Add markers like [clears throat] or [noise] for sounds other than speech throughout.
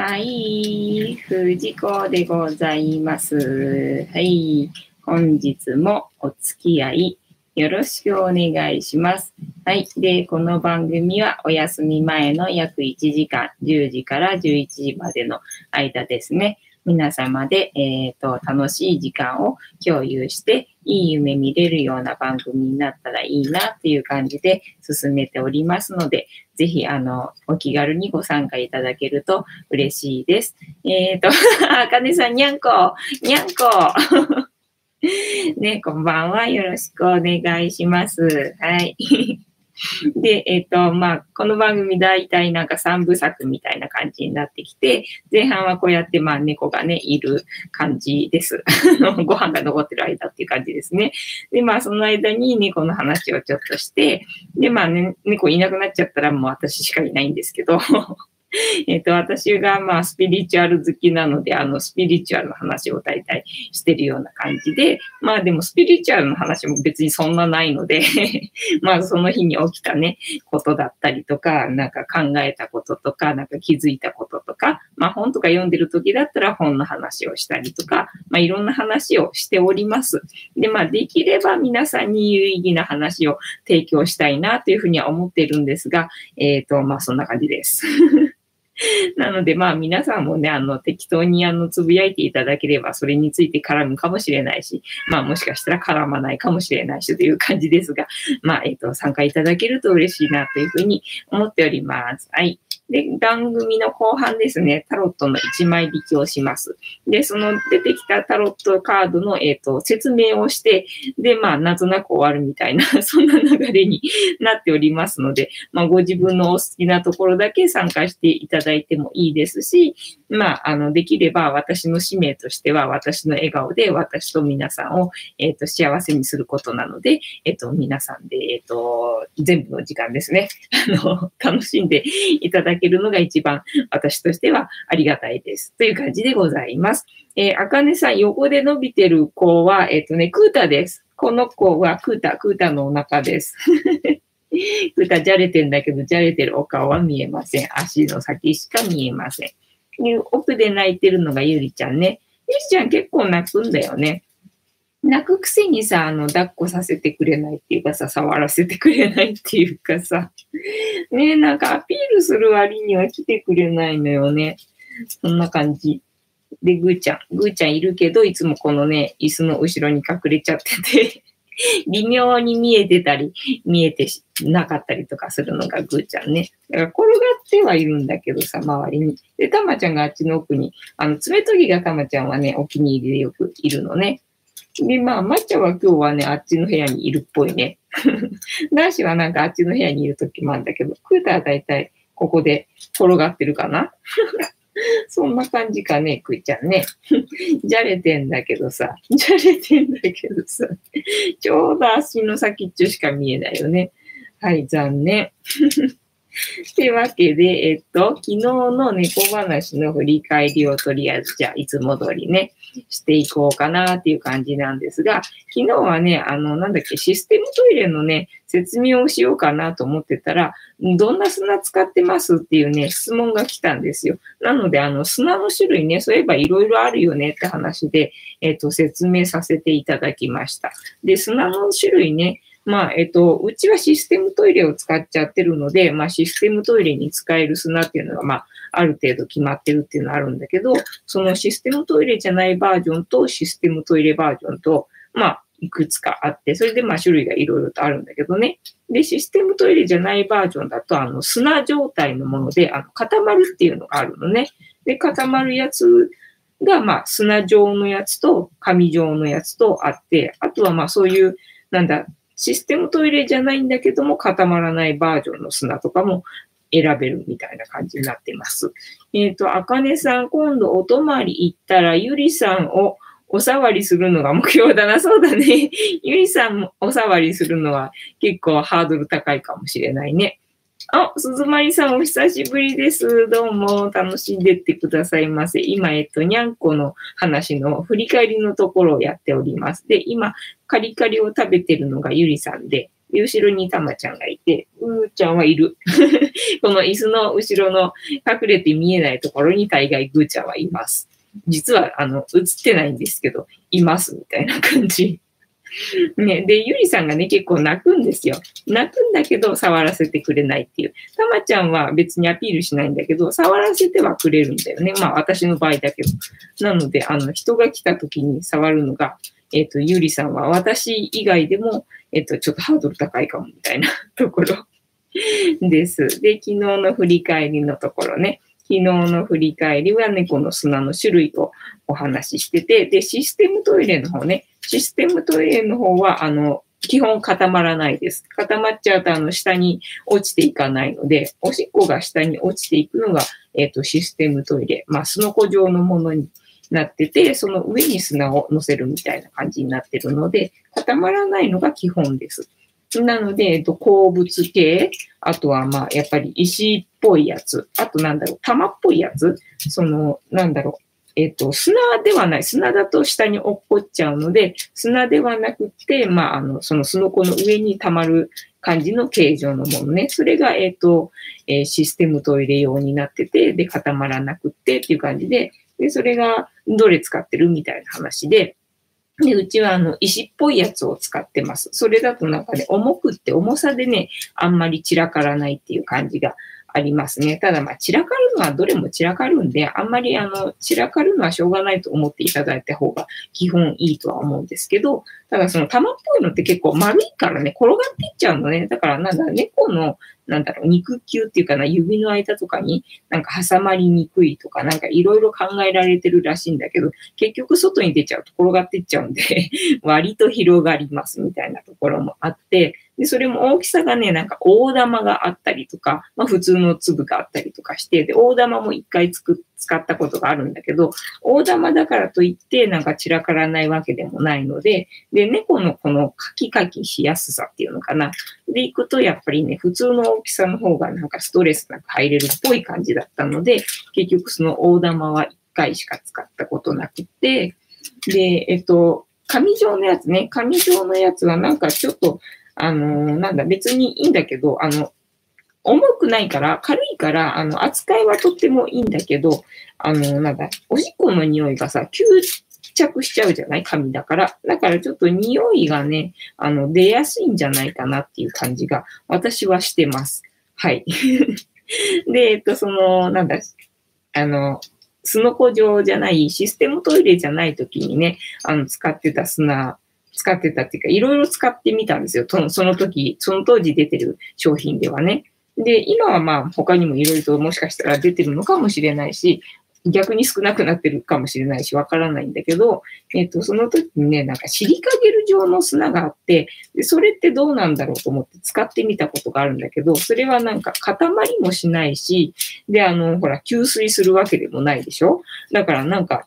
はい、藤子でございます。はい、本日もお付き合いよろしくお願いします。はい。で、この番組はお休み前の約1時間、10時から11時までの間ですね。皆様で、えっ、ー、と、楽しい時間を共有して、いい夢見れるような番組になったらいいなっていう感じで進めておりますので、ぜひ、あの、お気軽にご参加いただけると嬉しいです。えっ、ー、と、[laughs] あかねさん、にゃんこ、にゃんこ。[laughs] ね、こんばんは。よろしくお願いします。はい。[laughs] で、えっ、ー、と、まあ、この番組大体なんか3部作みたいな感じになってきて、前半はこうやってまあ猫がね、いる感じです。[laughs] ご飯が残ってる間っていう感じですね。で、まあその間に猫の話をちょっとして、で、まあね、猫いなくなっちゃったらもう私しかいないんですけど、[laughs] [laughs] えっと、私がまあスピリチュアル好きなので、あのスピリチュアルの話を大体してるような感じで、まあでもスピリチュアルの話も別にそんなないので [laughs] まあその日に起きたね、ことだったりとか、なんか考えたこととか、なんか気づいたこととか、まあ本とか読んでる時だったら本の話をしたりとか、まあいろんな話をしております。で、まあできれば皆さんに有意義な話を提供したいなというふうには思っているんですが、えっ、ー、と、まあそんな感じです [laughs] [laughs] なので、まあ皆さんもね、あの、適当にあの、つぶやいていただければ、それについて絡むかもしれないし、まあもしかしたら絡まないかもしれないしという感じですが、まあ、えっ、と、参加いただけると嬉しいなというふうに思っております。はい。で、番組の後半ですね、タロットの1枚引きをします。で、その出てきたタロットカードの、えっ、ー、と、説明をして、で、まあ、なんとなく終わるみたいな、[laughs] そんな流れになっておりますので、まあ、ご自分のお好きなところだけ参加していただいてもいいですし、まあ、あの、できれば私の使命としては、私の笑顔で私と皆さんを、えっ、ー、と、幸せにすることなので、えっ、ー、と、皆さんで、えっ、と、全部の時間ですね、[laughs] あの、楽しんでいただけるのが一番私としてはありがたいです。という感じでございます。えー、あかねさん、横で伸びてる子は、えっ、ー、とね、クータです。この子はクータ、クータのお腹です。[laughs] クータじゃれてんだけど、じゃれてるお顔は見えません。足の先しか見えません。奥で泣いてるのがゆりちゃんね。ゆりちゃん結構泣くんだよね。泣くくせにさ、あの、抱っこさせてくれないっていうかさ、触らせてくれないっていうかさ、[laughs] ねなんかアピールする割には来てくれないのよね。そんな感じ。で、ぐーちゃん。ぐーちゃんいるけど、いつもこのね、椅子の後ろに隠れちゃってて [laughs] 微妙に見えてたり、見えてなかったりとかするのがぐーちゃんね。だから転がってはいるんだけどさ、周りに。で、たまちゃんがあっちの奥に、あの、爪研ぎがたまちゃんはね、お気に入りでよくいるのね。で、まあ、抹茶は今日はね、あっちの部屋にいるっぽいね。[laughs] 男子はなんかあっちの部屋にいる時もあるんだけど、クーターはだいたいここで転がってるかな [laughs] そんな感じかね、くいちゃんね。[laughs] じゃれてんだけどさ、じゃれてんだけどさ、ちょうど足の先っちょしか見えないよね。はい、残念。[laughs] というわけで、えっと、昨日の猫話の振り返りをとりあえず、じゃあ、いつも通りね、していこうかなっていう感じなんですが、昨日はね、あの、なんだっけ、システムトイレのね、説明をしようかなと思ってたら、どんな砂使ってますっていうね、質問が来たんですよ。なので、あの、砂の種類ね、そういえばいろいろあるよねって話で、えっと、説明させていただきました。で、砂の種類ね、まあ、えっと、うちはシステムトイレを使っちゃってるので、まあ、システムトイレに使える砂っていうのが、まあ、ある程度決まってるっていうのはあるんだけど、そのシステムトイレじゃないバージョンとシステムトイレバージョンと、まあ、いくつかあって、それでまあ種類がいろいろとあるんだけどね。で、システムトイレじゃないバージョンだと、あの、砂状態のもので、あの、固まるっていうのがあるのね。で、固まるやつが、まあ、砂状のやつと紙状のやつとあって、あとはまあそういう、なんだ、システムトイレじゃないんだけども固まらないバージョンの砂とかも選べるみたいな感じになってます。えっ、ー、と、あかねさん、今度お泊まり行ったら、ゆりさんをお触りするのが目標だな。そうだね。ゆりさんもお触りするのは結構ハードル高いかもしれないね。あ、鈴まりさんお久しぶりです。どうも楽しんでってくださいませ。今、えっと、にゃんこの話の振り返りのところをやっております。で、今、カリカリを食べてるのがゆりさんで、後ろにたまちゃんがいて、うーちゃんはいる。[laughs] この椅子の後ろの隠れて見えないところに大概ぐーちゃんはいます。実は、あの、映ってないんですけど、いますみたいな感じ。ね、で、ゆりさんがね、結構泣くんですよ。泣くんだけど、触らせてくれないっていう。たまちゃんは別にアピールしないんだけど、触らせてはくれるんだよね。まあ、私の場合だけど。なので、あの、人が来た時に触るのが、えっ、ー、と、ゆりさんは私以外でも、えっ、ー、と、ちょっとハードル高いかもみたいな [laughs] ところ [laughs] です。で、昨日の振り返りのところね。昨日の振り返りは猫の砂の種類をお話ししてて、で、システムトイレの方ね、システムトイレの方は、あの、基本固まらないです。固まっちゃうと、あの、下に落ちていかないので、おしっこが下に落ちていくのが、えっ、ー、と、システムトイレ。まあ、すのこ状のものになってて、その上に砂を乗せるみたいな感じになってるので、固まらないのが基本です。なので、えっと、鉱物系、あとは、まあ、やっぱり石っぽいやつ、あとなんだろう、玉っぽいやつ、その、なんだろう、えっと、砂ではない。砂だと下に落っこっちゃうので、砂ではなくて、まあ、あの、そのすのこの上に溜まる感じの形状のものね。それが、えっと、えー、システムトイレ用になってて、で、固まらなくってっていう感じで、で、それがどれ使ってるみたいな話で、で、うちはあの石っぽいやつを使ってます。それだとなんかね、重くって重さでね、あんまり散らからないっていう感じがありますね。ただまあ散らかるのはどれも散らかるんで、あんまりあの散らかるのはしょうがないと思っていただいた方が基本いいとは思うんですけど、ただその玉っぽいのって結構丸いからね、転がっていっちゃうのね。だからなんだ、猫のなんだろう、肉球っていうかな、指の間とかになんか挟まりにくいとか、なんかいろいろ考えられてるらしいんだけど、結局外に出ちゃうと転がっていっちゃうんで割と広がりますみたいなところもあって、で、それも大きさがね、なんか大玉があったりとか、まあ普通の粒があったりとかして、で、大玉も一回つく使ったことがあるんだけど、大玉だからといってなんか散らからないわけでもないので、で、猫のこのカキカキしやすさっていうのかな。で、行くとやっぱりね、普通の大きさの方がなんかストレスなく入れるっぽい感じだったので、結局その大玉は一回しか使ったことなくて、で、えっと、紙状のやつね、紙状のやつはなんかちょっとあのー、なんだ、別にいいんだけど、あの、重くないから、軽いから、あの、扱いはとってもいいんだけど、あの、なんだ、おしっこの匂いがさ、吸着しちゃうじゃない？紙だから。だからちょっと匂いがね、あの、出やすいんじゃないかなっていう感じが、私はしてます。はい。[laughs] で、えっと、その、なんだ、あの、すのこ状じゃない、システムトイレじゃない時にね、あの、使ってた砂使ってたっていうか、いろいろ使ってみたんですよ。その時、その当時出てる商品ではね。で、今はまあ他にもいろいろともしかしたら出てるのかもしれないし、逆に少なくなってるかもしれないし、わからないんだけど、えっ、と、その時にね、なんかシリカゲル状の砂があって、で、それってどうなんだろうと思って使ってみたことがあるんだけど、それはなんか固まりもしないし、で、あの、ほら、吸水するわけでもないでしょ？だからなんか、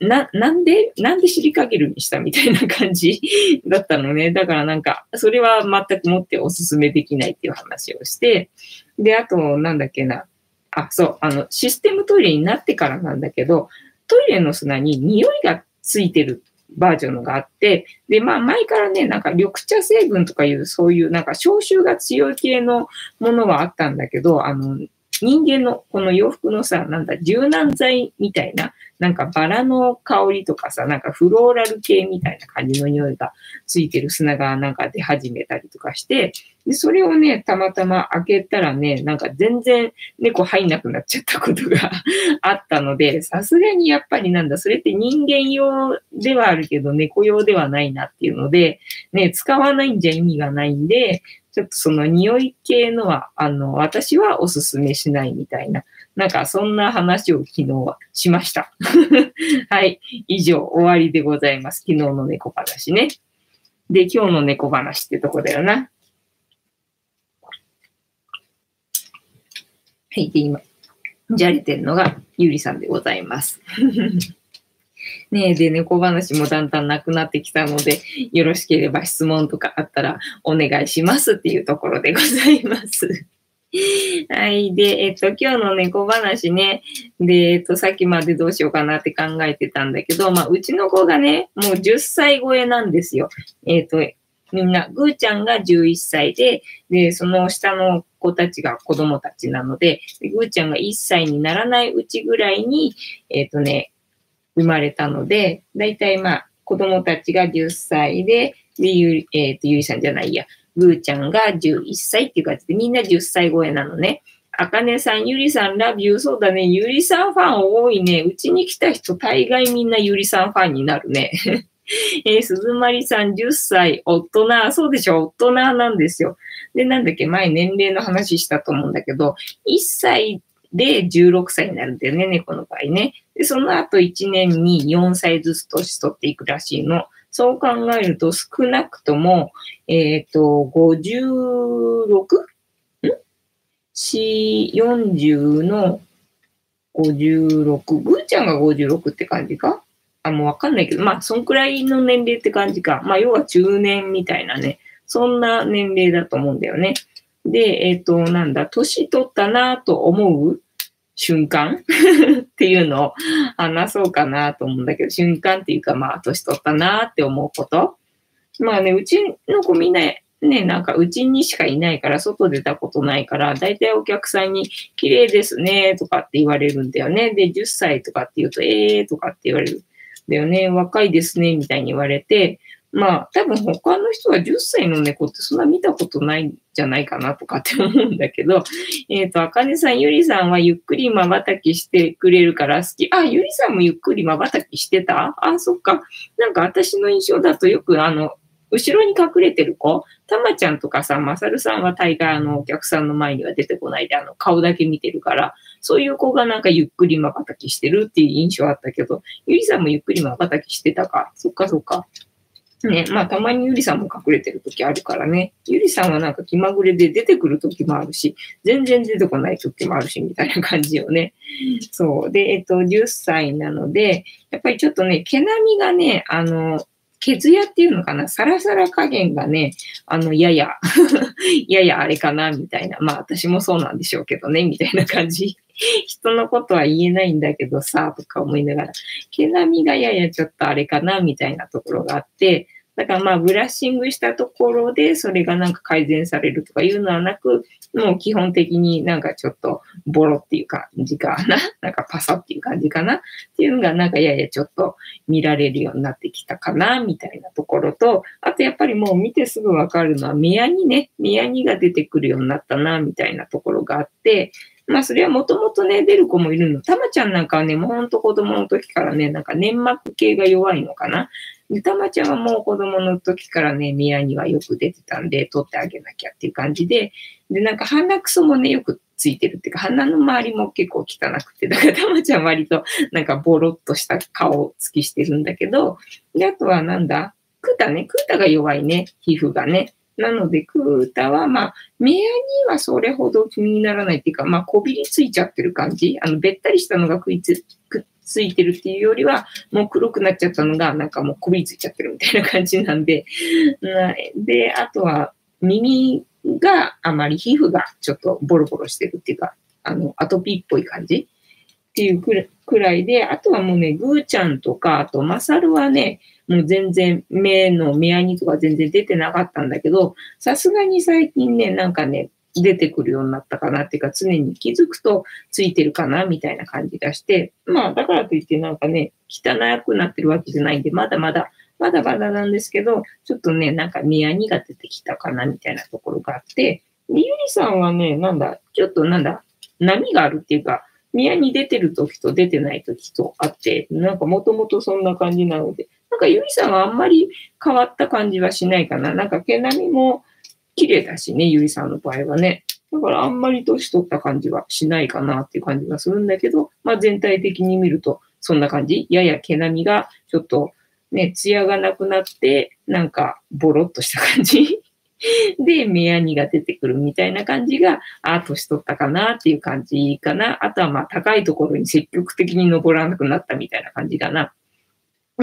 な、なんで、なんでシリカゲルにしたみたいな感じ [laughs] だったのね。だからなんか、それは全くもってお勧めできないっていう話をして、で、あと、なんだっけな。あ、そう、あの、システムトイレになってからなんだけど、トイレの砂に匂いがついてるバージョンがあって、で、まあ前からね、なんか緑茶成分とかいうそういうなんか消臭が強い系のものはあったんだけど、あの、人間のこの洋服のさ、なんだ、柔軟剤みたいな、なんかバラの香りとかさ、なんかフローラル系みたいな感じの匂いがついてる砂がなんか出始めたりとかして、で、それをね、たまたま開けたらね、なんか全然猫入んなくなっちゃったことが [laughs] あったので、さすがにやっぱりなんだ、それって人間用ではあるけど猫用ではないなっていうので、ね、使わないんじゃ意味がないんで、ちょっとその匂い系のは、あの、私はおすすめしないみたいな、なんかそんな話を昨日はしました。[laughs] はい。以上、終わりでございます。昨日の猫話ね。で、今日の猫話ってとこだよな。はい。で、今、じゃれてるのがゆりさんでございます。[laughs] ねえ、で、猫話もだんだんなくなってきたので、よろしければ質問とかあったらお願いしますっていうところでございます。[laughs] はい。で、えっと、今日の猫話ね。で、えっと、さっきまでどうしようかなって考えてたんだけど、まあ、うちの子がね、もう10歳超えなんですよ。えっと、みんな、ぐーちゃんが11歳で、で、その下の子たちが子供たちなので、ぐーちゃんが1歳にならないうちぐらいに、えっ、とね、生まれたので、だいたいまあ、子供たちが10歳で、で、ゆえっ、ー、と、ゆりさんじゃないや、ぐーちゃんが11歳っていう感じで、みんな10歳超えなのね。あかねさん、ゆりさん、ラビュー、そうだね。ゆりさんファン多いね。うちに来た人、大概みんなゆりさんファンになるね。[laughs] えー、鈴まりさん、10歳、大人、そうでしょ、大人なんですよ。で、なんだっけ、前年齢の話したと思うんだけど、1歳で16歳になるんだよね、猫の場合ね。で、その後1年に4歳ずつ年取っていくらしいの。そう考えると少なくとも、えっ、ー、と、56? ん ?C40 の56。ぐーちゃんが56って感じか？あ、もうわかんないけど、まあ、そんくらいの年齢って感じか。まあ、要は中年みたいなね。そんな年齢だと思うんだよね。で、えっ、ー、と、なんだ、年取ったなと思う瞬間？[laughs] っていうのを話そうかなと思うんだけど、瞬間っていうか、まあ、年取ったなって思うこと。まあね、うちの子みんなね、なんかうちにしかいないから、外出たことないから、だいたいお客さんに、綺麗ですね、とかって言われるんだよね。で、10歳とかって言うと、ええー、とかって言われるんだよね。若いですね、みたいに言われて、まあ、多分他の人は10歳の猫ってそんな見たことないんじゃないかなとかって思うんだけど、[laughs] えっ、ー、と、あかねさん、ゆりさんはゆっくり瞬きしてくれるから好き。あ、ゆりさんもゆっくり瞬きしてた？あ、そっか。なんか私の印象だとよくあの、後ろに隠れてる子、たまちゃんとかさ、まさるさんは大概あのお客さんの前には出てこないで、あの顔だけ見てるから、そういう子がなんかゆっくり瞬きしてるっていう印象あったけど、ゆりさんもゆっくり瞬きしてたか？そっかそっか。ね、まあたまにゆりさんも隠れてる時あるからね。ゆりさんはなんか気まぐれで出てくる時もあるし、全然出てこない時もあるし、みたいな感じよね。そう。で、えっと、10歳なので、やっぱりちょっとね、毛並みがね、あの、毛艶っていうのかな、サラサラ加減がね、あの、やや [laughs] ややあれかな、みたいな。まあ私もそうなんでしょうけどね、みたいな感じ。人のことは言えないんだけどさ、とか思いながら、毛並みがややちょっとあれかな、みたいなところがあって、だからまあ、ブラッシングしたところで、それがなんか改善されるとかいうのはなく、もう基本的になんかちょっとボロっていう感じかな。[laughs] なんかパサっていう感じかな。っていうのがなんかややちょっと見られるようになってきたかな、みたいなところと、あとやっぱりもう見てすぐわかるのは、目やにね、目やにが出てくるようになったな、みたいなところがあって、まあ、それはもともとね、出る子もいるの。たまちゃんなんかはね、もうほんと子供の時からね、なんか粘膜系が弱いのかな。ゆたまちゃんはもう子供の時からね、宮にはよく出てたんで、取ってあげなきゃっていう感じで、で、なんか鼻くそもね、よくついてるっていうか、鼻の周りも結構汚くて、だからたまちゃん割となんかボロっとした顔つきしてるんだけど、で、あとはなんだ、クータね、クータが弱いね、皮膚がね。なので、クータは、まあ、目やにはそれほど気にならないっていうか、まあ、こびりついちゃってる感じ。あの、べったりしたのが食いつ、くついてるっていうよりは、もう黒くなっちゃったのが、なんかもうこびりついちゃってるみたいな感じなんで、[laughs] で、あとは耳があまり皮膚がちょっとボロボロしてるっていうか、あの、アトピーっぽい感じ。っていうくらいで、あとはもうね、ぐーちゃんとか、あとマサルはね、もう全然目の目やにとか全然出てなかったんだけど、さすがに最近ね、なんかね、出てくるようになったかなっていうか、常に気づくとついてるかなみたいな感じがして、まあ、だからといってなんかね、汚くなってるわけじゃないんで、まだまだ、まだまだなんですけど、ちょっとね、なんか見やにが出てきたかなみたいなところがあって、で、ゆりさんはね、なんだ、ちょっとなんだ、波があるっていうか、宮に出てる時と出てない時とあって、なんかもともとそんな感じなので、なんかゆりさんはあんまり変わった感じはしないかな。なんか毛並みも綺麗だしね、ゆりさんの場合はね。だからあんまり年取った感じはしないかなっていう感じがするんだけど、まあ全体的に見るとそんな感じ。やや毛並みがちょっとね、艶がなくなって、なんかボロっとした感じ [laughs] で、目やにが出てくるみたいな感じが、ああ、年取ったかなっていう感じかな。あとはまあ高いところに積極的に登らなくなったみたいな感じかな。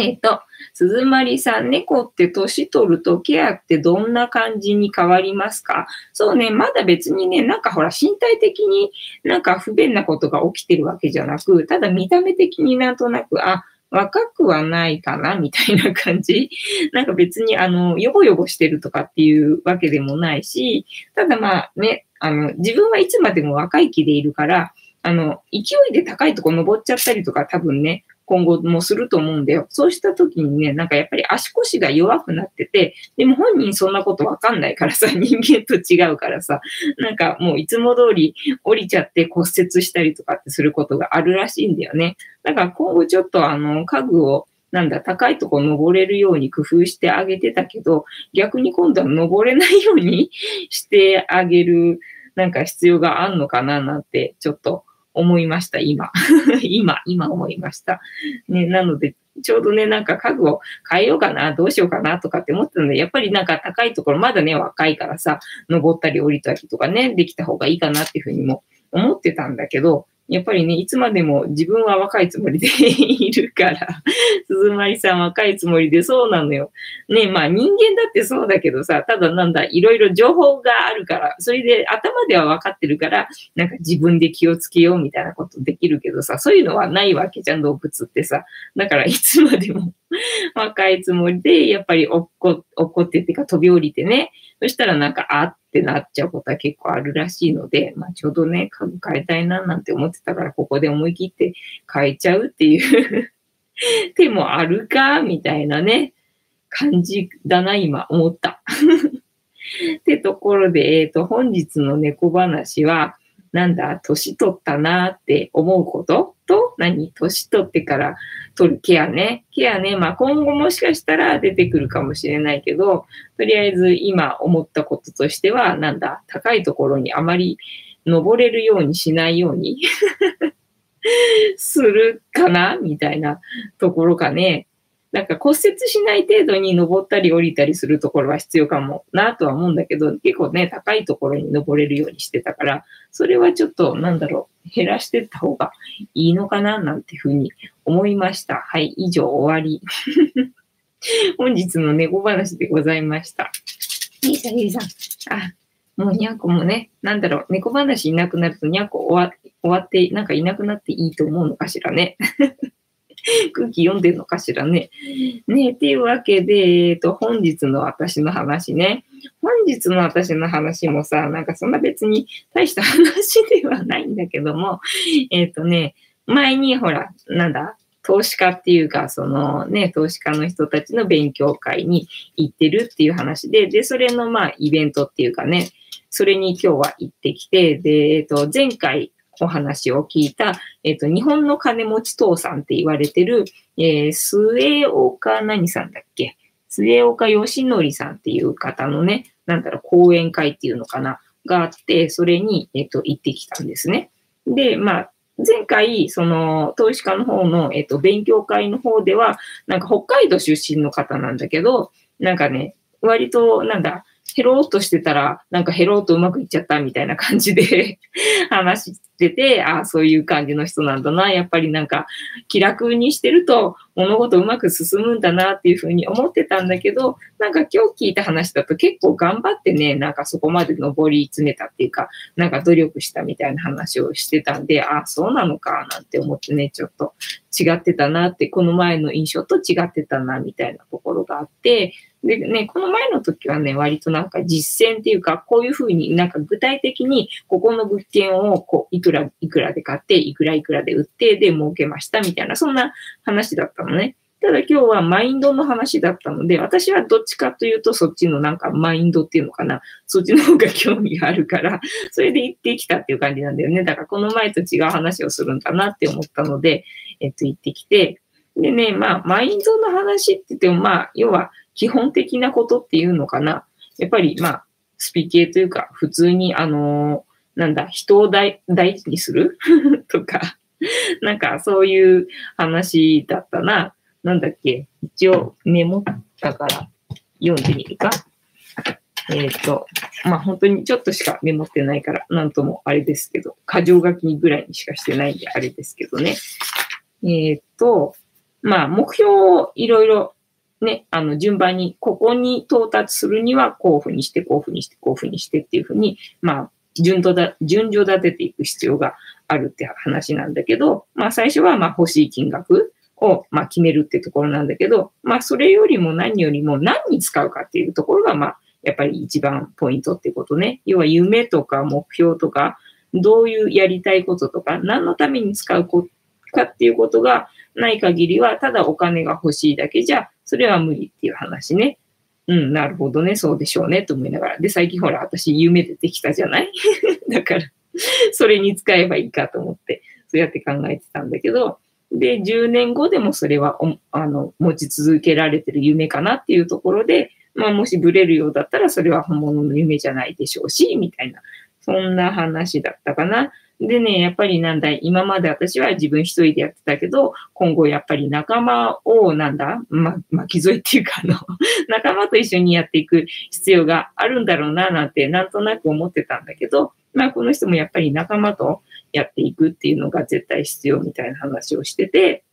えっ、と、鈴まさん、猫って年取るとケアってどんな感じに変わりますか？そうね、まだ別にね、なんかほら身体的になんか不便なことが起きてるわけじゃなく、ただ見た目的になんとなく、あ、若くはないかな、みたいな感じ？[laughs] なんか別に、あの、よぼよぼしてるとかっていうわけでもないし、ただまあね、あの、自分はいつまでも若い気でいるから、あの、勢いで高いとこ登っちゃったりとか多分ね、今後もすると思うんだよ。そうした時にね、なんかやっぱり足腰が弱くなってて、でも本人そんなことわかんないからさ、[laughs] 人間と違うからさ、なんかもういつも通り降りちゃって骨折したりとかってすることがあるらしいんだよね。だから今後ちょっとあの、家具をなんだ、高いとこ登れるように工夫してあげてたけど、逆に今度は登れないようにしてあげる、なんか必要があんのかななんて、ちょっと思いました、今。[laughs] 今、今思いました。ね、なので、ちょうどね、なんか家具を変えようかな、どうしようかなとかって思ってたので、やっぱりなんか高いところ、まだね、若いからさ、登ったり降りたりとかね、できた方がいいかなっていうふうにも思ってたんだけど、やっぱりね、いつまでも自分は若いつもりでいるから、[laughs] 鈴まりさん若いつもりでそうなのよ。ね、まあ人間だってそうだけどさ、ただなんだ、いろいろ情報があるから、それで頭では分かってるから、なんか自分で気をつけようみたいなことできるけどさ、そういうのはないわけじゃん、動物ってさ。だからいつまでも [laughs] 若いつもりで、やっぱり落っこ落っこってってか飛び降りてね、そしたらなんか、あってなっちゃうことは結構あるらしいので、まあちょうどね、家具変えたいななんて思ってたから、ここで思い切って変えちゃうっていう [laughs] 手もあるか、みたいなね、感じだな、今、思った。[laughs] ってところで、えっ、ー、と、本日の猫話は、なんだ、年取ったなって思うことと、何年取ってから取るケアね。ケアね。まあ今後もしかしたら出てくるかもしれないけど、とりあえず今思ったこととしては、なんだ、高いところにあまり登れるようにしないように [laughs] するかなみたいなところかね。なんか骨折しない程度に登ったり降りたりするところは必要かもなとは思うんだけど、結構ね、高いところに登れるようにしてたから、それはちょっと、なんだろう、減らしてった方がいいのかななんていうふうに思いました。はい、以上終わり。[laughs] 本日の猫話でございました。いいさん、いいさん。あ、もうにゃんこもね、なんだろう、猫話いなくなるとにゃんこ終わ終わって、なんかいなくなっていいと思うのかしらね。[laughs] 空気読んでるのかしらね。ねっていうわけで、えっ、ー、と、本日の私の話ね。本日の私の話もさ、なんかそんな別に大した話ではないんだけども、えっ、ー、とね、前にほら、なんだ、投資家っていうか、そのね、投資家の人たちの勉強会に行ってるっていう話で、で、それのまあイベントっていうかね、それに今日は行ってきて、で、えっ、ー、と、前回お話を聞いた、えっ、ー、と、日本の金持ち父さんって言われてる、えー、末岡何さんだっけ？末岡義則さんっていう方のね、なんだろう、講演会っていうのかな、があって、それに、えっ、ー、と、行ってきたんですね。で、まあ、前回、その、投資家の方の、えっ、と、勉強会の方では、なんか北海道出身の方なんだけど、なんかね、割と、なんだ、ヘローっとしてたら、なんかヘローっとうまくいっちゃったみたいな感じで [laughs] 話してて、ああ、そういう感じの人なんだな。やっぱりなんか気楽にしてると物事うまく進むんだなっていうふうに思ってたんだけど、なんか今日聞いた話だと結構頑張ってね、なんかそこまで登り詰めたっていうか、なんか努力したみたいな話をしてたんで、ああ、そうなのかなんて思ってね、ちょっと違ってたなって、この前の印象と違ってたなみたいなところがあって、でね、この前の時はね、割となんか実践っていうか、こういうふうになんか具体的に、ここの物件をこう、いくらいくらで買って、いくらいくらで売って、で、儲けましたみたいな、そんな話だったのね。ただ今日はマインドの話だったので、私はどっちかというとそっちのなんかマインドっていうのかな。そっちの方が興味があるから、[laughs] それで行ってきたっていう感じなんだよね。だからこの前と違う話をするんだなって思ったので、えっと、行ってきて。でね、まあ、マインドの話って言っても、まあ、要は基本的なことっていうのかな。やっぱり、まあ、スピ系というか、普通に、あのなんだ、人を大大事にする？[laughs] とか、なんかそういう話だったな。なんだっけ？一応メモったから読んでみるか。えっ、ー、と、まあ本当にちょっとしかメモってないから、なんともあれですけど、過剰書きぐらいにしかしてないんであれですけどね。えっ、ー、と、まあ目標をいろいろね、あの順番に、ここに到達するにはこうふうにして、こうふうにして、こうふうにしてっていうふうに、まあ順序だ、順序立てていく必要があるって話なんだけど、まあ最初はまあ欲しい金額を、まあ、決めるってところなんだけど、まあ、それよりも何よりも何に使うかっていうところが、まあ、やっぱり一番ポイントってことね。要は夢とか目標とか、どういうやりたいこととか、何のために使うかっていうことがない限りは、ただお金が欲しいだけじゃ、それは無理っていう話ね。うん、なるほどね、そうでしょうね、と思いながら。で、最近ほら、私夢出てきたじゃない？[laughs] だから、それに使えばいいかと思って、そうやって考えてたんだけど、で、10年後でもそれはあの持ち続けられてる夢かなっていうところで、まあ、もしブレるようだったら、それは本物の夢じゃないでしょうし、みたいな、そんな話だったかな。でね、やっぱりなんだ、今まで私は自分一人でやってたけど、今後やっぱり仲間をなんだ、ま、巻き添えっていうか、あの、[laughs] 仲間と一緒にやっていく必要があるんだろうな、なんてなんとなく思ってたんだけど、まあこの人もやっぱり仲間とやっていくっていうのが絶対必要みたいな話をしてて、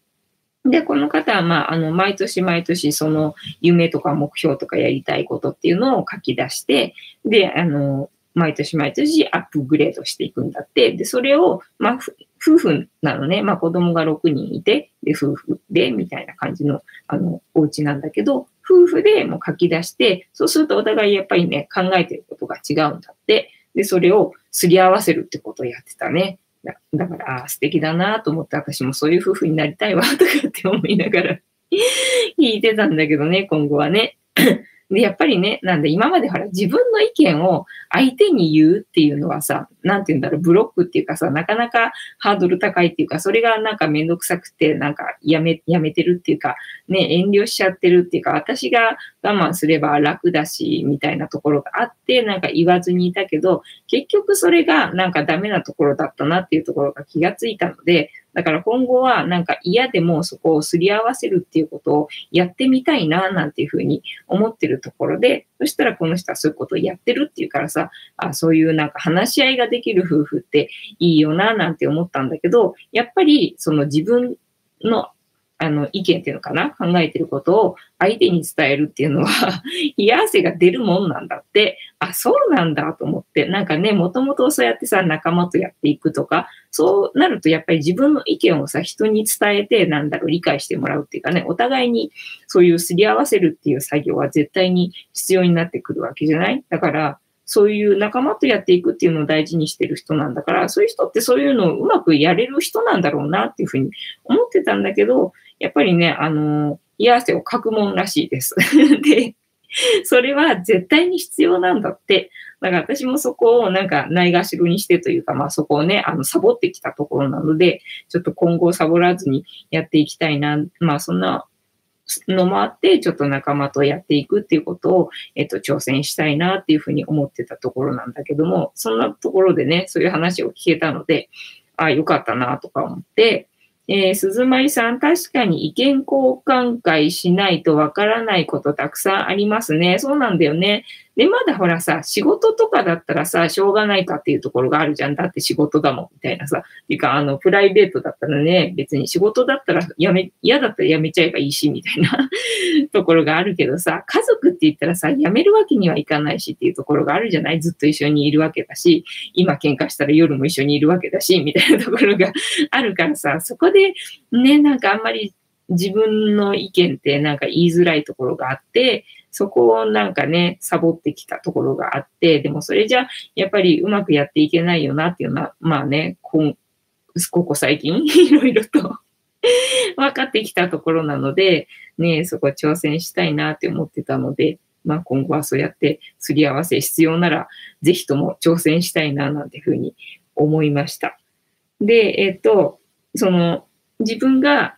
で、この方は、まあ、あの、毎年毎年、その、夢とか目標とかやりたいことっていうのを書き出して、で、あの、毎年毎年アップグレードしていくんだって。で、それを、まあ、夫婦なのね。まあ、子供が6人いて、で、夫婦で、みたいな感じの、あの、お家なんだけど、夫婦でもう書き出して、そうするとお互いやっぱりね、考えてることが違うんだって。で、それをすり合わせるってことをやってたね。だだから、素敵だなと思って、私もそういう夫婦になりたいわ、とかって思いながら [laughs] 聞いてたんだけどね、今後はね。で、やっぱりね、なんで今までほら自分の意見を相手に言うっていうのはさ、なんて言うんだろう、ブロックっていうかさ、なかなかハードル高いっていうか、それがなんかめんどくさくて、なんかやめ、やめてるっていうか、ね、遠慮しちゃってるっていうか、私が我慢すれば楽だし、みたいなところがあって、なんか言わずにいたけど、結局それがなんかダメなところだったなっていうところが気がついたので、だから今後はなんか嫌でもそこをすり合わせるっていうことをやってみたいななんていうふうに思ってるところで、そしたらこの人はそういうことをやってるっていうからさ、あそういうなんか話し合いができる夫婦っていいよななんて思ったんだけど、やっぱりその自分のあの、意見っていうのかな考えてることを相手に伝えるっていうのは [laughs] 冷や汗が出るもんなんだって、あ、そうなんだと思って、なんかね、もともとそうやってさ、仲間とやっていくとか、そうなるとやっぱり自分の意見をさ、人に伝えて、なんだろう、理解してもらうっていうかね、お互いにそういうすり合わせるっていう作業は絶対に必要になってくるわけじゃない？だから、そういう仲間とやっていくっていうのを大事にしてる人なんだから、そういう人ってそういうのをうまくやれる人なんだろうなっていうふうに思ってたんだけど、やっぱりね、あの、冷や汗をかくもんらしいです。[laughs] で、[laughs] それは絶対に必要なんだって。だから私もそこをなんかないがしろにしてというか、まあそこをね、あの、サボってきたところなので、ちょっと今後サボらずにやっていきたいな。まあそんなのもあって、ちょっと仲間とやっていくっていうことを、えっと、挑戦したいなっていうふうに思ってたところなんだけども、そんなところでね、そういう話を聞けたので、ああ、よかったなとか思って、えー、鈴舞さん、確かに意見交換会しないとわからないことたくさんありますね。そうなんだよね。で、まだほらさ、仕事とかだったらさ、しょうがないかっていうところがあるじゃん。だって仕事だもん、みたいなさ。ていうか、あの、プライベートだったらね、別に仕事だったらやめ、嫌だったらやめちゃえばいいし、みたいな [laughs] ところがあるけどさ、家族って言ったらさ、やめるわけにはいかないしっていうところがあるじゃない？ずっと一緒にいるわけだし、今喧嘩したら夜も一緒にいるわけだし、みたいなところがあるからさ、そこでね、なんかあんまり自分の意見ってなんか言いづらいところがあって、そこをなんかね、サボってきたところがあって、でもそれじゃ、やっぱりうまくやっていけないよなっていうのは、まあね、こここ最近 [laughs] いろいろと [laughs] 分かってきたところなので、ね、そこ挑戦したいなって思ってたので、まあ今後はそうやってすり合わせ必要なら、ぜひとも挑戦したいななんていうふうに思いました。で、えっ、と、その自分が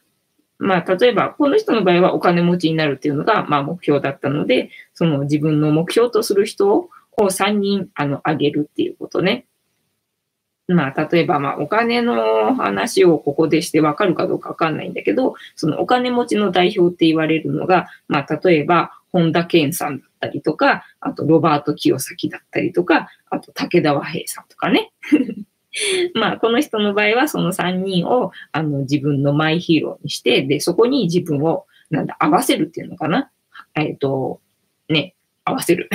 まあ、例えば、この人の場合はお金持ちになるっていうのが、まあ、目標だったので、その自分の目標とする人を3人、あの、あげるっていうことね。まあ、例えば、まあ、お金の話をここでしてわかるかどうかわかんないんだけど、そのお金持ちの代表って言われるのが、まあ、例えば、本田健さんだったりとか、あと、ロバート清崎だったりとか、あと、武田和平さんとかね。[laughs] まあ、この人の場合はその3人をあの自分のマイヒーローにして、で、そこに自分を、なんだ、合わせるっていうのかな？えっ、ー、と、ね、合わせる。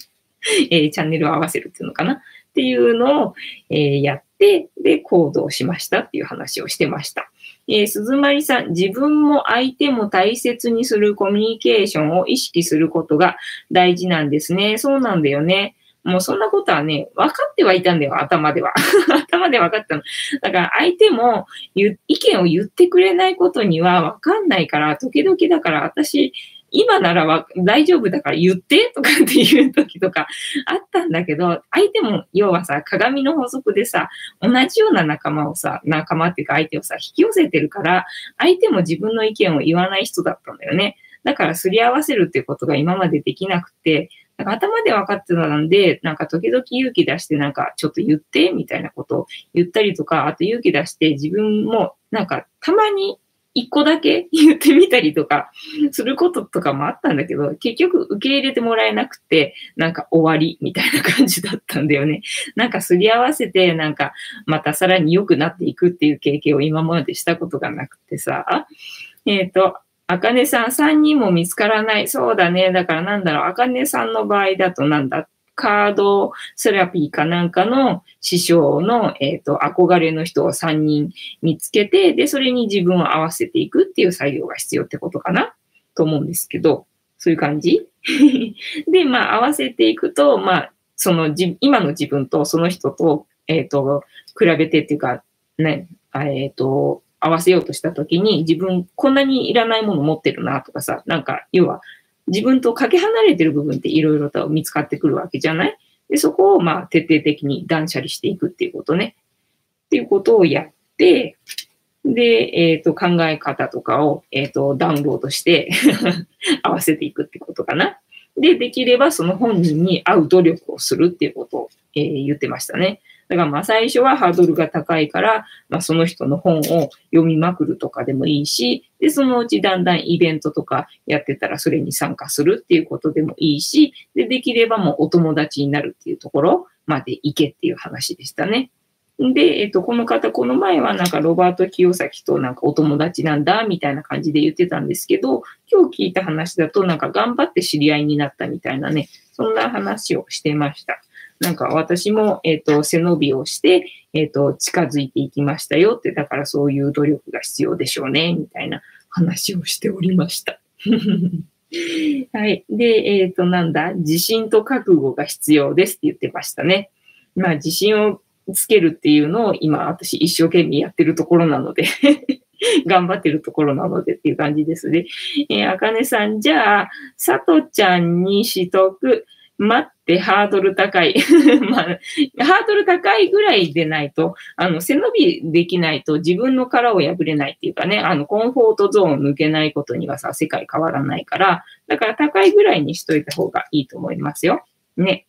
[laughs] えー、チャンネルを合わせるっていうのかな？っていうのを、えー、やって、で、行動しましたっていう話をしてました。えー、鈴まりさん、自分も相手も大切にするコミュニケーションを意識することが大事なんですね。そうなんだよね。もうそんなことはね、分かってはいたんだよ、頭では。[laughs] 頭で分かったの。だから相手も意見を言ってくれないことには分かんないから、時々だから私、今なら大丈夫だから言ってとかっていう時とかあったんだけど、相手も要はさ、鏡の法則でさ、同じような仲間をさ、仲間っていうか相手をさ、引き寄せてるから、相手も自分の意見を言わない人だったんだよね。だからすり合わせるっていうことが今までできなくて、頭で分かってたんで、なんか時々勇気出してなんかちょっと言ってみたいなことを言ったりとか、あと勇気出して自分もなんかたまに一個だけ [laughs] 言ってみたりとかすることとかもあったんだけど、結局受け入れてもらえなくて、なんか終わりみたいな感じだったんだよね。なんかすり合わせて、なんかまたさらに良くなっていくっていう経験を今までしたことがなくてさ、えっ、ー、と、あかねさん、3人も見つからない。そうだね。だからなんだろう。あかねさんの場合だとなんだ？カードセラピーかなんかの師匠の、えっ、ー、と、憧れの人を3人見つけて、で、それに自分を合わせていくっていう作業が必要ってことかな？と思うんですけど、そういう感じ？[laughs] で、まあ、合わせていくと、まあ、そのじ、今の自分とその人と、えっ、ー、と、比べてっていうか、ね、えっ、ー、と、合わせようとしたときに、自分こんなにいらないもの持ってるなとかさ、なんか、要は、自分とかけ離れてる部分っていろいろと見つかってくるわけじゃない？で、そこをまあ徹底的に断捨離していくっていうことね。っていうことをやって、で、えっ、ー、と、考え方とかを、えっ、ー、と、ダウンロードして [laughs] 合わせていくってことかな。で、できればその本人に合う努力をするっていうことを、えー、言ってましたね。だからまあ最初はハードルが高いから、まあその人の本を読みまくるとかでもいいし、で、そのうちだんだんイベントとかやってたらそれに参加するっていうことでもいいし、で、できればもうお友達になるっていうところまで行けっていう話でしたね。で、えっと、この方、この前はなんかロバート清崎となんかお友達なんだ、みたいな感じで言ってたんですけど、今日聞いた話だとなんか頑張って知り合いになったみたいなね、そんな話をしてました。なんか私も、えっ、ー、と、背伸びをして、えっ、ー、と、近づいていきましたよって、だからそういう努力が必要でしょうね、みたいな話をしておりました。[laughs] はい。で、えっ、ー、と、なんだ、自信と覚悟が必要ですって言ってましたね。まあ、自信をつけるっていうのを今、私一生懸命やってるところなので [laughs] 頑張ってるところなのでっていう感じですね。えー、あかねさん、じゃあ、さとちゃんにしとく。待ってハードル高い。[laughs] まあ、ハードル高いぐらいでないと、あの、背伸びできないと自分の殻を破れないっていうかね、あの、コンフォートゾーンを抜けないことにはさ、世界変わらないから、だから高いぐらいにしといた方がいいと思いますよ。ね。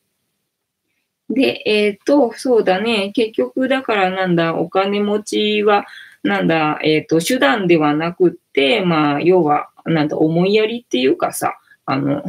で、えっ、と、そうだね。結局、だからなんだ、お金持ちは、なんだ、えっ、と、手段ではなくって、まあ、要は、なんだ、思いやりっていうかさ、あの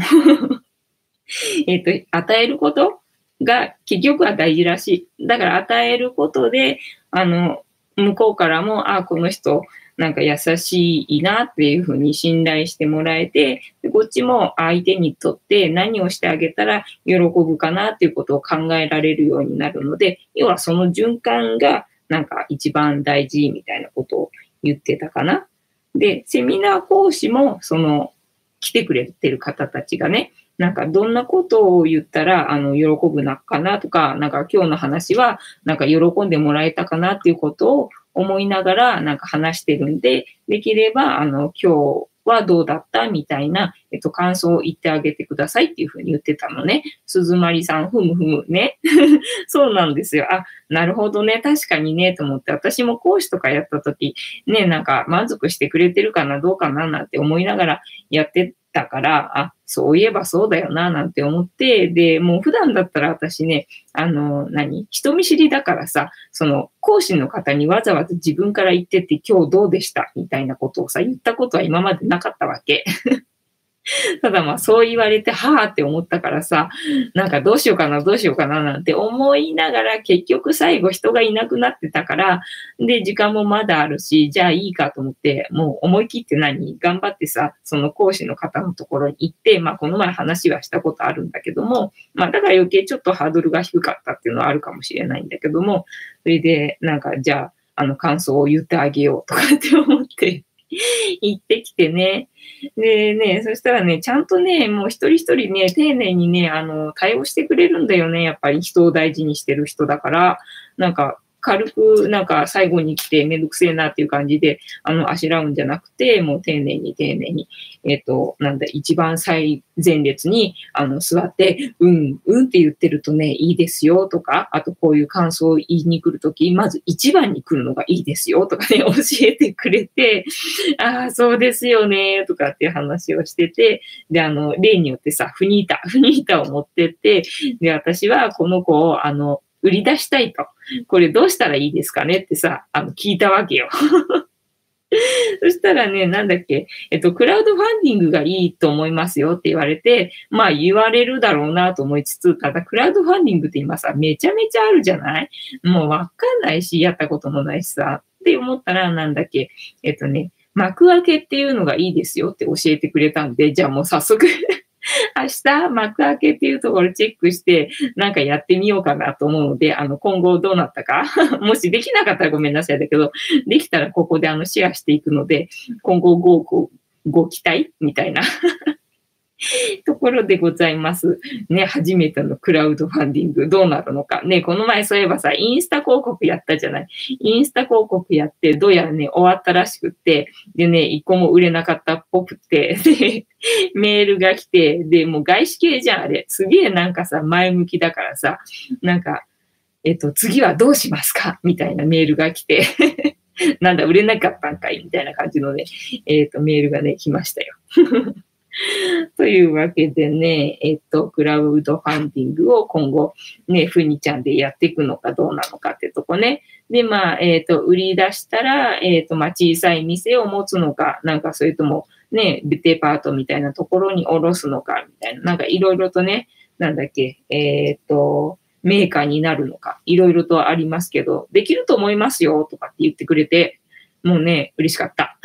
[laughs] えっ、と、与えることが結局は大事らしい。だから与えることで、あの、向こうからも、ああ、この人、なんか優しいなっていうふうに信頼してもらえて、こっちも相手にとって何をしてあげたら喜ぶかなっていうことを考えられるようになるので、要はその循環がなんか一番大事みたいなことを言ってたかな。で、セミナー講師もその来てくれてる方たちがね、なんかどんなことを言ったら、あの、喜ぶなかなとか、なんか今日の話は、なんか喜んでもらえたかなっていうことを思いながら、なんか話してるんで、できれば、あの、今日はどうだったみたいな、えっと、感想を言ってあげてくださいっていうふうに言ってたのね。鈴まりさん、ふむふむね。[laughs] そうなんですよ。あ、なるほどね。確かにね、と思って、私も講師とかやった時、ね、なんか満足してくれてるかな、どうかな、なんて思いながらやってたから、あ、そういえばそうだよな、なんて思って、で、もう普段だったら私ね、あの、何人見知りだからさ、その、講師の方にわざわざ自分から言ってって今日どうでした？みたいなことをさ、言ったことは今までなかったわけ。[laughs] ただまあそう言われて、はぁって思ったからさ、なんかどうしようかな、どうしようかななんて思いながら結局最後人がいなくなってたから、で、時間もまだあるし、じゃあいいかと思って、もう思い切って何頑張ってさ、その講師の方のところに行って、まあこの前話はしたことあるんだけども、まあだから余計ちょっとハードルが低かったっていうのはあるかもしれないんだけども、それでなんかじゃあ、あの、感想を言ってあげようとかって思って。[laughs] 行ってきてね。でね、そしたらね、ちゃんとね、もう一人一人ね、丁寧にね、あの、対応してくれるんだよね。やっぱり人を大事にしてる人だから、なんか、軽くなんか最後に来てめんどくせえなっていう感じで、あの、あしらうんじゃなくて、もう丁寧に丁寧に、えっ、ー、と、なんだ、一番最前列に、あの、座って、うん、うんって言ってるとね、いいですよとか、あとこういう感想を言いに来るとき、まず一番に来るのがいいですよとかね、[laughs] 教えてくれて、ああ、そうですよね、とかっていう話をしてて、で、あの、例によってさ、フニータ、フニータを持ってって、で、私はこの子を、あの、売り出したいと。これどうしたらいいですかねってさ、あの、聞いたわけよ。[laughs] そしたらね、なんだっけ、えっと、クラウドファンディングがいいと思いますよって言われて、まあ言われるだろうなと思いつつ、ただクラウドファンディングって今さ、めちゃめちゃあるじゃない？もうわかんないし、やったこともないしさ、って思ったら、なんだっけ、えっとね、幕開けっていうのがいいですよって教えてくれたんで、じゃあもう早速 [laughs] 明日、幕開けっていうところチェックして、なんかやってみようかなと思うので、あの、今後どうなったか。[laughs] もしできなかったらごめんなさい。だけど、できたらここであの、シェアしていくので、今後ご、ご、ご期待みたいな。[laughs] [laughs] ところでございます。ね、初めてのクラウドファンディングどうなるのか。ね、この前そういえばさ、インスタ広告やったじゃない。インスタ広告やって、どうやらね、終わったらしくって、でね、一個も売れなかったっぽくて、[laughs] で、メールが来て、で、もう外資系じゃん、あれ。すげえなんかさ、前向きだからさ、なんか、えっと、次はどうしますか？みたいなメールが来て [laughs] なんだ、売れなかったんかい？みたいな感じのね、えっと、メールがね、来ましたよ。[laughs] というわけでね、えっと、クラウドファンディングを今後、ね、ふにちゃんでやっていくのかどうなのかってとこね。で、まあ、えっ、と、売り出したら、えっ、と、まあ、小さい店を持つのか、なんかそれとも、ね、デパートみたいなところに卸すのか、みたいな、なんかいろいろとね、なんだっけ、えっ、と、メーカーになるのか、いろいろとありますけど、できると思いますよ、とかって言ってくれて、もうね、嬉しかった。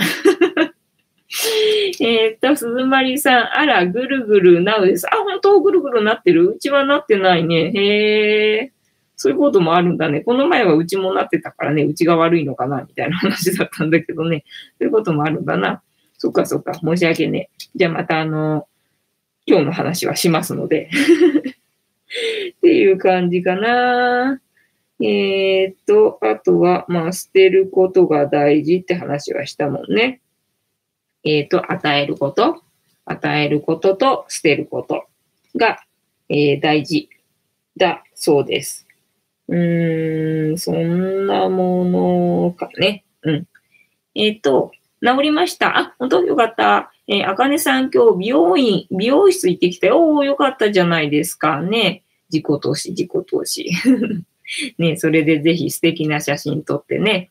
[laughs] えっと、鈴まりさん、あら、ぐるぐるなうです。あ、本当？ぐるぐるなってる？うちはなってないね。へえ。そういうこともあるんだね。この前はうちもなってたからね、うちが悪いのかな、みたいな話だったんだけどね。そういうこともあるんだな。そっかそっか。申し訳ねえ。じゃあまたあの、今日の話はしますので。[laughs] っていう感じかな。えー、っと、あとは、まあ、捨てることが大事って話はしたもんね。えっ、ー、と、与えること、与えることと捨てることが、えー、大事だそうです。うーん、そんなものかね。うん。えっ、ー、と、治りました。あ、本当よかった。え、あかねさん今日美容院、美容室行ってきたよ。おー、よかったじゃないですかね。自己投資、自己投資。[laughs] ね、それでぜひ素敵な写真撮ってね、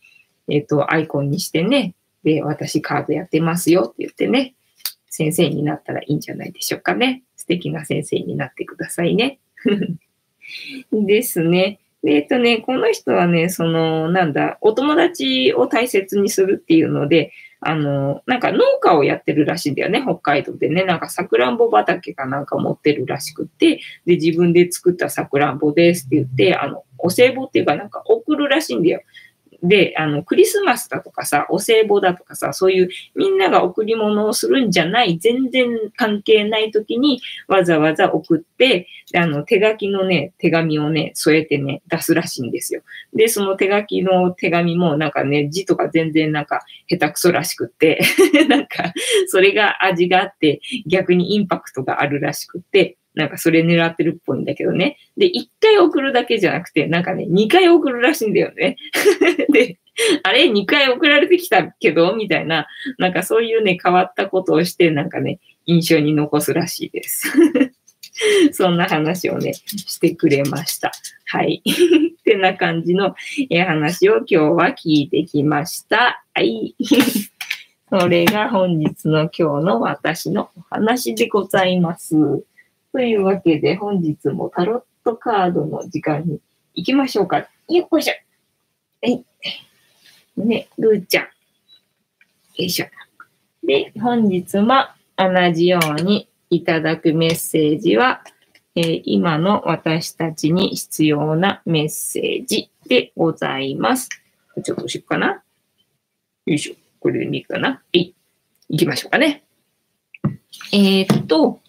えっ、ー、と、アイコンにしてね、で、私カードやってますよって言ってね、先生になったらいいんじゃないでしょうかね。素敵な先生になってくださいね。[laughs] ですね。でえっとね、この人はね、その、なんだ、お友達を大切にするっていうので、あの、なんか農家をやってるらしいんだよね、北海道でね。なんかさくらんぼ畑かなんか持ってるらしくて、で、自分で作ったさくらんぼですって言って、あの、お歳暮っていうかなんか送るらしいんだよ。で、あの、クリスマスだとかさ、お歳暮だとかさ、そういうみんなが贈り物をするんじゃない、全然関係ない時にわざわざ送って、あの、手書きのね、手紙をね、添えてね、出すらしいんですよ。で、その手書きの手紙もなんかね、字とか全然なんか下手くそらしくって、[laughs] なんか、それが味があって、逆にインパクトがあるらしくって、なんかそれ狙ってるっぽいんだけどね。で、一回送るだけじゃなくて、なんかね、二回送るらしいんだよね。[laughs] で、あれ？二回送られてきたけど？みたいな、なんかそういうね、変わったことをして、なんかね、印象に残すらしいです。[laughs] そんな話をね、してくれました。はい。[laughs] ってな感じの話を今日は聞いてきました。はい。それが本日の今日の私のお話でございます。というわけで、本日もタロットカードの時間に行きましょうか。よっこいしょ。はい。ね、ルーちゃん。よいしょ。で、本日も同じようにいただくメッセージは、えー、今の私たちに必要なメッセージでございます。ちょっとしようかな。よいしょ。これでいいかな。えい。行きましょうかね。えー、っと、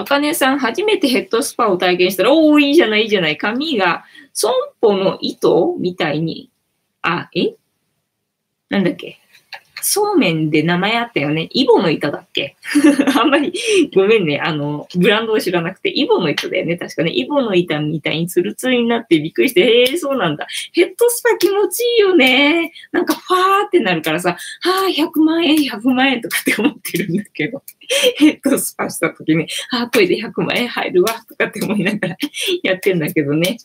あかねさん、初めてヘッドスパを体験したら、おー、いいじゃない、いいじゃない。髪が、損保の糸みたいに、あ、え？なんだっけ？そうめんで名前あったよね。イボの板だっけ？[laughs] あんまり、ごめんね。あの、ブランドを知らなくて、イボの板だよね。確かね。イボの板みたいにツルツルになってびっくりして、へえ、そうなんだ。ヘッドスパ気持ちいいよね。なんか、ファーってなるからさ、はあ、100万円、100万円とかって思ってるんだけど。ヘッドスパした時に、ああ、これで100万円入るわ、とかって思いながらやってんだけどね。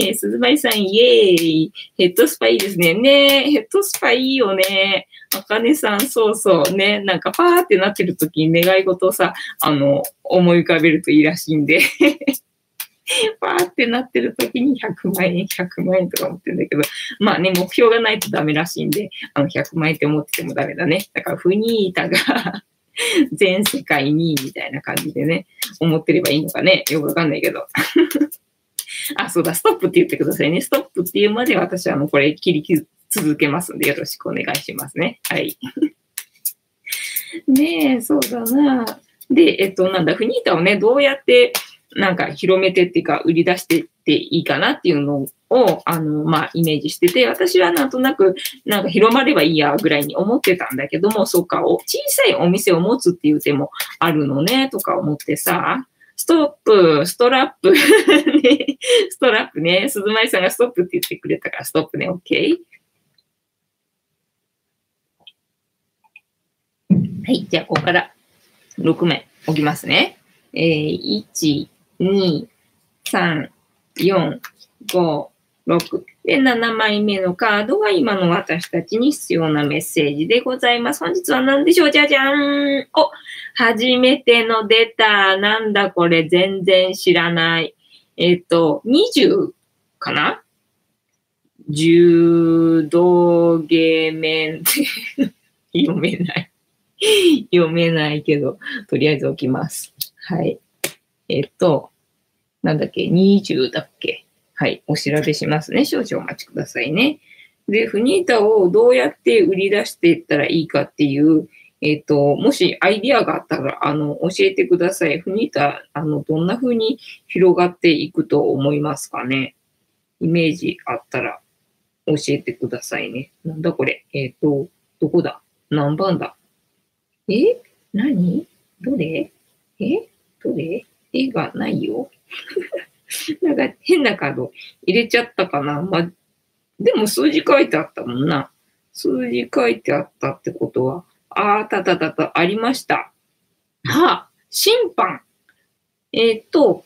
えー、鈴舞さん、イエーイ。ヘッドスパいいですね。ねえヘッドスパいいよね。あかねさん、そうそうね。なんか、パーってなってる時に願い事をさ、あの、思い浮かべるといいらしいんで [laughs] パーってなってる時に100万円、100万円とか思ってるんだけど、まあね、目標がないとダメらしいんで、あの、100万円って思っててもダメだね。だから、フニータが [laughs] 全世界にみたいな感じでね、思ってればいいのかね。よくわかんないけど。[laughs] あ、そうだ、ストップって言ってくださいね。ストップっていうまで私はあの、これ切り続けますんで、よろしくお願いしますね。はい。[laughs] ねえ、そうだな。で、えっと、なんだ、フニータをね、どうやって、なんか広めてっていうか、売り出してっていいかなっていうのを、あの、まあ、イメージしてて、私はなんとなく、なんか広まればいいや、ぐらいに思ってたんだけども、そうか、小さいお店を持つっていう手もあるのね、とか思ってさ、ストップ、ストラップ、[laughs] ストラップね、鈴舞さんがストップって言ってくれたから、ストップね、OK? はい、じゃあ、ここから6面置きますね。えー、1、2、3、4、5、6。で、7枚目のカードが今の私たちに必要なメッセージでございます。本日は何でしょうじゃじゃーんお初めての出た。なんだこれ全然知らない。えっ、ー、と、20かな？柔道芸面って [laughs] 読めない。読めないけど、とりあえず置きます。はい。えっ、ー、と、なんだっけ ?20 だっけ？はい。お調べしますね。少々お待ちくださいね。で、フニータをどうやって売り出していったらいいかっていう、えっ、ー、と、もしアイディアがあったら、あの、教えてください。フニータ、あの、どんな風に広がっていくと思いますかね。イメージあったら教えてくださいね。なんだこれ。えっ、ー、と、どこだ？何番だ？え？何？どれ？え？どれ？絵がないよ。[laughs] [laughs] なんか変なカード入れちゃったかな。まあ、でも数字書いてあったもんな。数字書いてあったってことは、ああ、たたたた、ありました。はあ、審判。えっ、と、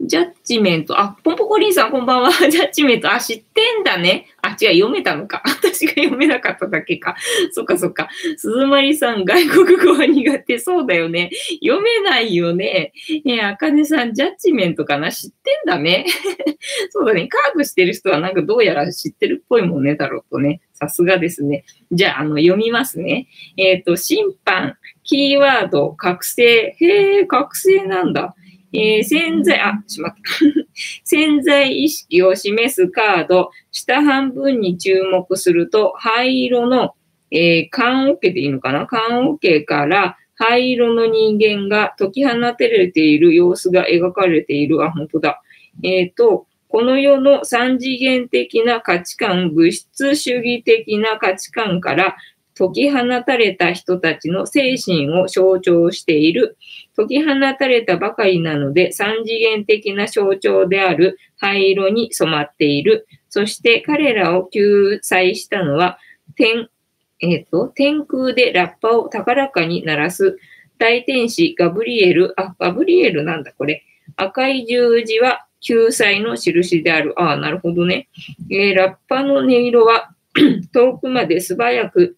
ジャッジメント。あ、ポンポコリンさんこんばんは。[laughs] ジャッジメント。あ、知ってんだね。あ、違う、読めたのか。私が読めなかっただけか。[laughs] そっかそっか。鈴まさん、外国語は苦手そうだよね。読めないよね。えあかねさん、ジャッジメントかな知ってんだね。[laughs] そうだね。カーブしてる人はなんかどうやら知ってるっぽいもんね、だろうとね。さすがですね。じゃあ、あの、読みますね。えっ、ー、と、審判、キーワード、覚醒。へえ、覚醒なんだ。えー、潜在、あ、しまった。[laughs] 潜在意識を示すカード、下半分に注目すると、灰色の、えー、缶桶でいいのかな？缶桶から灰色の人間が解き放てれている様子が描かれている。あ、本当だ。えっ、ー、と、この世の三次元的な価値観、物質主義的な価値観から解き放たれた人たちの精神を象徴している。解き放たれたばかりなので三次元的な象徴である灰色に染まっている。そして彼らを救済したのは、天、えっ、ー、と、天空でラッパを高らかに鳴らす大天使ガブリエル、あ、ガブリエルなんだこれ。赤い十字は救済の印である。ああ、なるほどね。えー、ラッパの音色は [clears throat] 遠くまで素早く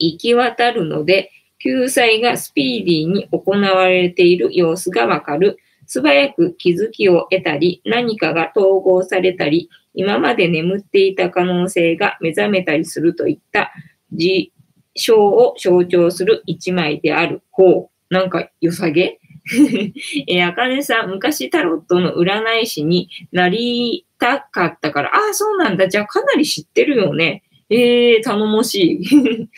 行き渡るので、救済がスピーディーに行われている様子がわかる。素早く気づきを得たり、何かが統合されたり、今まで眠っていた可能性が目覚めたりするといった事象を象徴する一枚である方。なんか良さげえあかねさん、昔タロットの占い師になりたかったから、ああ、そうなんだ。じゃあかなり知ってるよね。えー、頼もしい。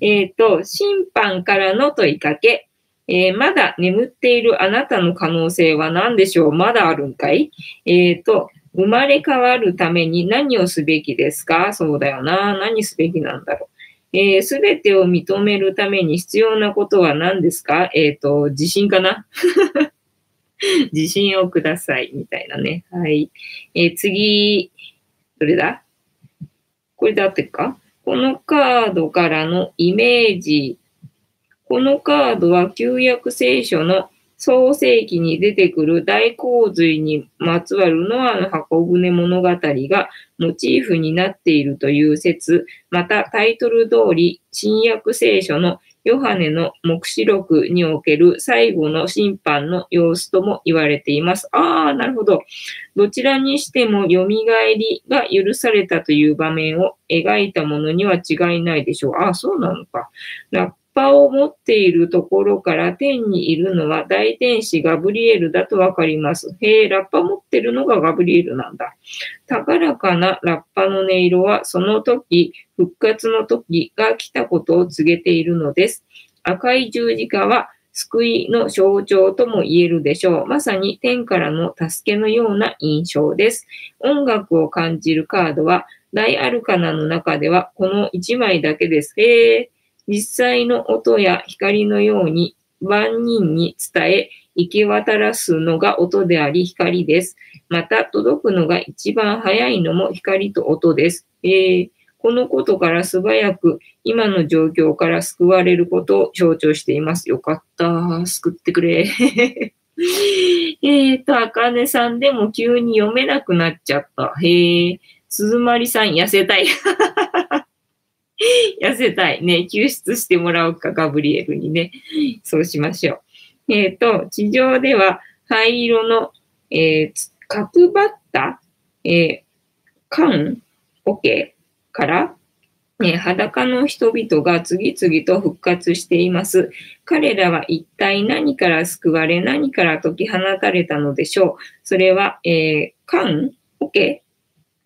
[laughs] えっと、審判からの問いかけ。えー、まだ眠っているあなたの可能性は何でしょう？まだあるんかい？えっ、ー、と、生まれ変わるために何をすべきですか？そうだよな。何すべきなんだろう？す、え、べ、てを認めるために必要なことは何ですか？えっ、ー、と、自信かな？[laughs] 自信をください。みたいなね。はい。えー、次、どれだ？これで合ってるか？このカードからのイメージ。このカードは旧約聖書の創世記に出てくる大洪水にまつわるノアの箱舟物語がモチーフになっているという説、またタイトル通り新約聖書のヨハネの目視録における最後の審判の様子とも言われています。ああ、なるほど。どちらにしても蘇りが許されたという場面を描いたものには違いないでしょう。ああ、そうなのか。パを持っているところから天にいるのは大天使ガブリエルだとわかります。へえ、ラッパ持ってるのがガブリエルなんだ。高らかなラッパの音色はその時、復活の時が来たことを告げているのです。赤い十字架は救いの象徴とも言えるでしょう。まさに天からの助けのような印象です。音楽を感じるカードは大アルカナの中ではこの1枚だけです。へえ、実際の音や光のように万人に伝え、行き渡らすのが音であり光です。また、届くのが一番早いのも光と音です。えー、このことから素早く今の状況から救われることを象徴しています。よかった。救ってくれ。[laughs] えっと、あかねさんでも急に読めなくなっちゃった。へえ。鈴まりさん痩せたい。[laughs] 痩せたい。ね、救出してもらおうか、ガブリエルにね。そうしましょう。えっ、ー、と、地上では灰色の、えー、角張った、えー、缶、桶から、ね、裸の人々が次々と復活しています。彼らは一体何から救われ、何から解き放たれたのでしょう。それは、えー、缶、桶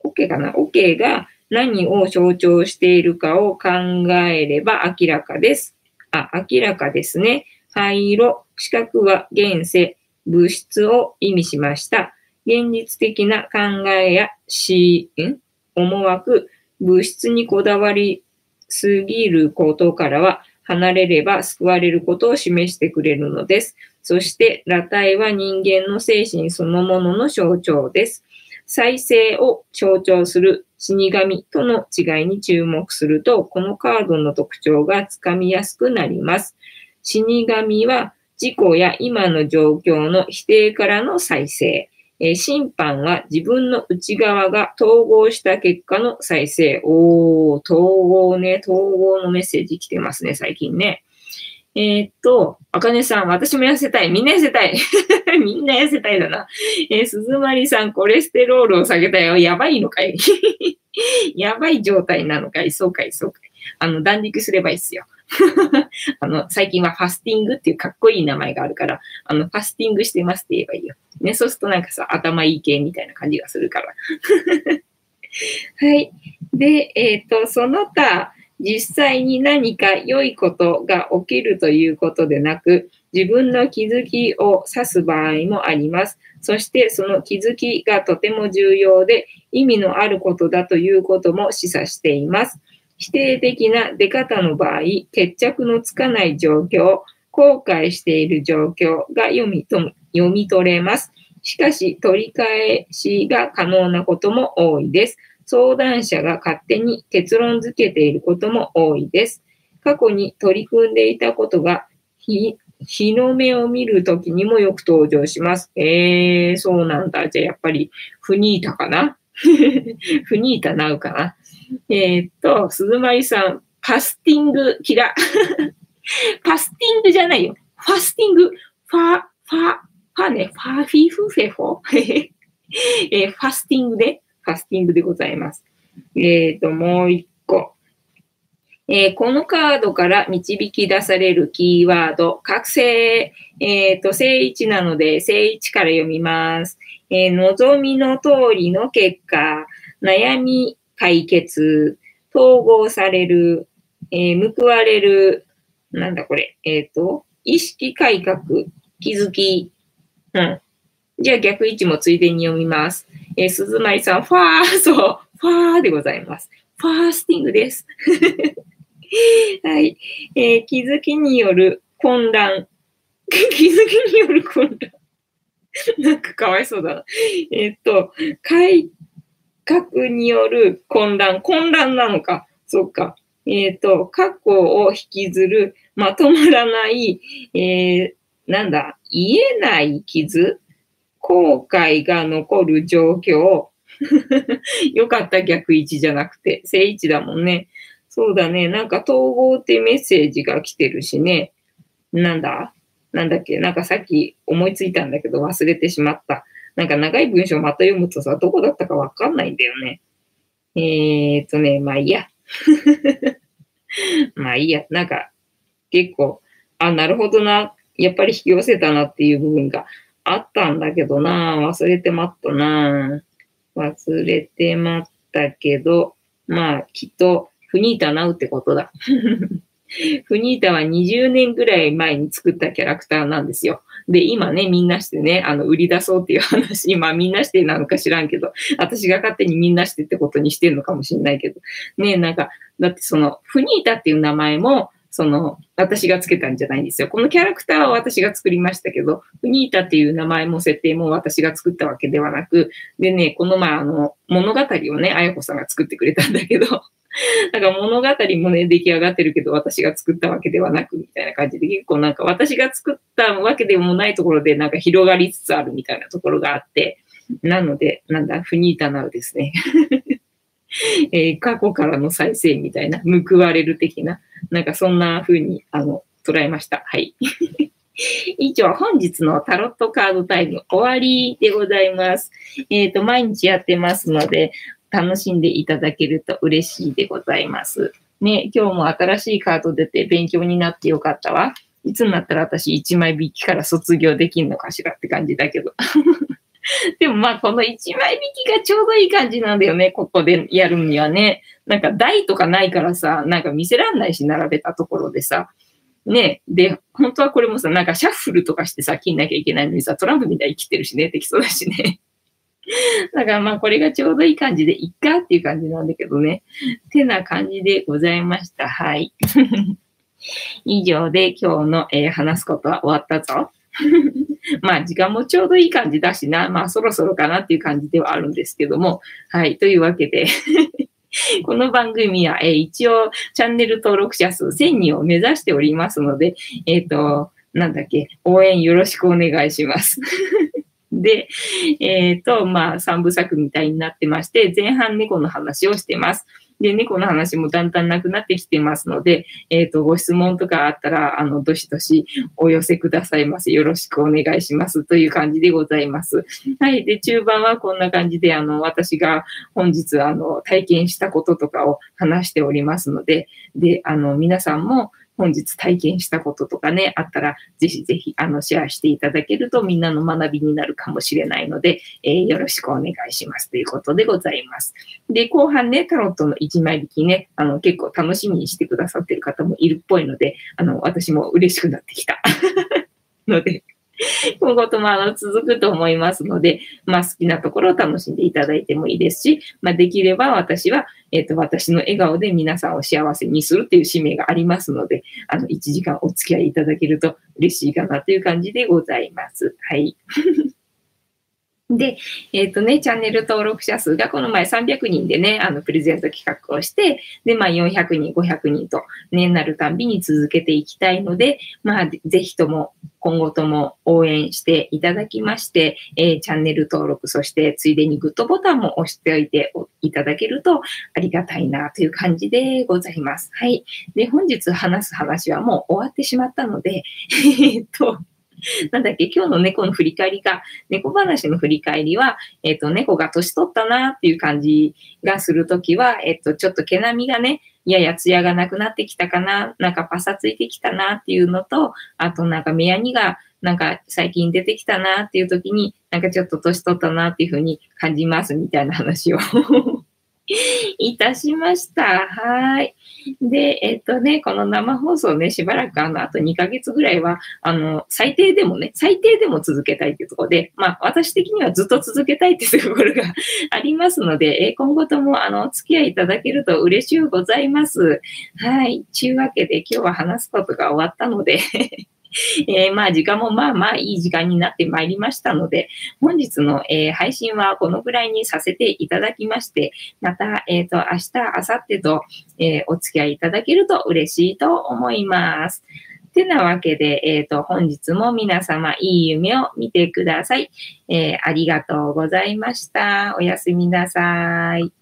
桶かな？桶が何を象徴しているかを考えれば明らかです。あ、明らかですね。灰色、四角は現世、物質を意味しました。現実的な考えやし、ん？思惑、物質にこだわりすぎることからは離れれば救われることを示してくれるのです。そして、裸体は人間の精神そのものの象徴です。再生を象徴する死神との違いに注目すると、このカードの特徴がつかみやすくなります。死神は自己や今の状況の否定からの再生。え審判は自分の内側が統合した結果の再生。おー、統合ね、統合のメッセージ来てますね、最近ね。えー、っと、あかねさん、私も痩せたい。みんな痩せたい。[laughs] みんな痩せたいだな。えー、鈴まりさん、コレステロールを下げたよ。やばいのかい [laughs] やばい状態なのかいそうかい、そうかい。あの、断食すればいいっすよ。[laughs] あの、最近はファスティングっていうかっこいい名前があるから、あの、ファスティングしてますって言えばいいよ。ね、そうするとなんかさ、頭いい系みたいな感じがするから。はい。で、えっ、ー、と、その他、実際に何か良いことが起きるということでなく、自分の気づきを指す場合もあります。そしてその気づきがとても重要で意味のあることだということも示唆しています。否定的な出方の場合、決着のつかない状況、後悔している状況が読みと読み取れます。しかし、取り返しが可能なことも多いです。相談者が勝手に結論付けていることも多いです。過去に取り組んでいたことが日日の目を見るときにもよく登場します。えー、そうなんだ。じゃあやっぱり、フニータかな？[laughs] フニータなうかな？えー、っと、鈴まりさん、パスティング、キラ。パスティングじゃないよ。ファスティング、ファ、ファ、ファね、ファフィフフェフォ。[laughs] えー、ファスティングで、ファスティングでございます。えっ、ー、と、もう一個。えー、このカードから導き出されるキーワード、覚醒。えっ、ー、と、正位置なので、正位置から読みます。え望みの通りの結果、悩み解決、統合される、え、報われる、なんだこれ、えっ、と、意識改革、気づき。うん。じゃあ逆位置もついでに読みます。えー、鈴舞さん、ファー、[laughs] そう、ファーでございます。ファースティングです。[laughs] はい。えー、気づきによる混乱。[laughs] 気づきによる混乱。なんかかわいそうだな。えー、っと、改革による混乱。混乱なのか。そっか。えっ、と、過去を引きずる、まとまらない、えー、なんだ、言えない傷？後悔が残る状況。[laughs] よかった逆位置じゃなくて、正位置だもんね。そうだね。なんか統合ってメッセージが来てるしね。なんだ？なんだっけ？なんかさっき思いついたんだけど忘れてしまった。なんか長い文章また読むとさ、どこだったかわかんないんだよね。えー、っとね、まあいいや。[laughs] まあいいや。なんか結構、あ、なるほどな。やっぱり引き寄せたなっていう部分があったんだけどな。忘れてまったな。忘れてまったけど、まあきっと、フニータナウってことだ。[laughs] フニータは20年ぐらい前に作ったキャラクターなんですよ。で、今ね、みんなしてね、あの、売り出そうっていう話、[laughs] 今みんなしてなのか知らんけど、私が勝手にみんなしてってことにしてるのかもしれないけど、ね、なんか、だってその、フニータっていう名前も、その、私がつけたんじゃないんですよ。このキャラクターは私が作りましたけど、フニータっていう名前も設定も私が作ったわけではなく、でね、この前あの、物語をね、あやこさんが作ってくれたんだけど、[laughs] なんか物語もね、出来上がってるけど、私が作ったわけではなく、みたいな感じで、結構なんか私が作ったわけでもないところで、なんか広がりつつあるみたいなところがあって、なので、なんだ、フニータなうですね。[laughs] [laughs] えー、過去からの再生みたいな、報われる的な、なんかそんな風に、あの、捉えました。はい。[laughs] 以上、本日のタロットカードタイム終わりでございます。えっ、ー、と、毎日やってますので、楽しんでいただけると嬉しいでございます。ね、今日も新しいカード出て勉強になってよかったわ。いつになったら私1枚引きから卒業できんのかしらって感じだけど。[laughs] [laughs] でもまあこの1枚引きがちょうどいい感じなんだよね、ここでやるにはね。なんか台とかないからさ、なんか見せらんないし、並べたところでさ。ね。で、本当はこれもさ、なんかシャッフルとかしてさ、切んなきゃいけないのにさ、トランプみたいに切ってるしね、できそうだしね。[laughs] だからまあこれがちょうどいい感じでいっかっていう感じなんだけどね。てな感じでございました。はい。[laughs] 以上で今日の、えー、話すことは終わったぞ。[laughs] まあ時間もちょうどいい感じだしな、まあそろそろかなっていう感じではあるんですけども、はい、というわけで [laughs] この番組は、えー、一応チャンネル登録者数1000人を目指しておりますので、えっ、ー、と、なんだっけ、応援よろしくお願いします。[laughs] で、えっ、ー、と、まあ、3部作みたいになってまして、前半猫の話をしてます。で、猫の話もだんだんなくなってきてますので、えっ、ー、と、ご質問とかあったら、あの、どしどしお寄せくださいませ。よろしくお願いします。という感じでございます。はい。で、中盤はこんな感じで、あの、私が本日、あの、体験したこととかを話しておりますので、で、あの、皆さんも、本日体験したこととかね、あったら、ぜひぜひ、あの、シェアしていただけるとみんなの学びになるかもしれないので、えー、よろしくお願いしますということでございます。で、後半ね、タロットの1枚引きね、あの、結構楽しみにしてくださってる方もいるっぽいので、あの、私も嬉しくなってきた。[laughs] ので、[laughs] 今後ともあの続くと思いますので、まあ、好きなところを楽しんでいただいてもいいですし、まあ、できれば私は、えっ、と、私の笑顔で皆さんを幸せにするっていう使命がありますので、あの、1時間お付き合いいただけると嬉しいかなという感じでございます。はい。[laughs] で、えっ、ー、とね、チャンネル登録者数がこの前300人でね、あの、プレゼント企画をして、で、まあ400人、500人と、ね、なるたんびに続けていきたいので、まあ、ぜひとも、今後とも応援していただきまして、えー、チャンネル登録、そしてついでにグッドボタンも押しておいていただけるとありがたいなという感じでございます。はい。で、本日話す話はもう終わってしまったので、[laughs] えっと、[laughs] なんだっけ、今日の猫の振り返りが、猫話の振り返りは、えっ、ー、と、猫が年取ったなっていう感じがするときは、えっ、ー、と、ちょっと毛並みがね、やや艶がなくなってきたかな、なんかパサついてきたなっていうのと、あとなんか目やにがなんか最近出てきたなっていう時に、なんかちょっと年取ったなっていうふうに感じますみたいな話を。いたしました。はい。で、えっとね、この生放送ね、しばらくあの、あと2ヶ月ぐらいは、あの、最低でもね、最低でも続けたいっていうところで、まあ、私的にはずっと続けたいっていうところが [laughs] ありますので、え今後とも、あの、お付き合いいただけると嬉しゅうございます。はい。ちゅうわけで、今日は話すことが終わったので [laughs] えー、まあ時間もまあまあいい時間になってまいりましたので、本日の、えー、配信はこのぐらいにさせていただきまして、また、えっ、ー、と、明日、明後日と、えお付き合いいただけると嬉しいと思います。てなわけで、えっ、と、本日も皆様いい夢を見てください。えありがとうございました。おやすみなさい。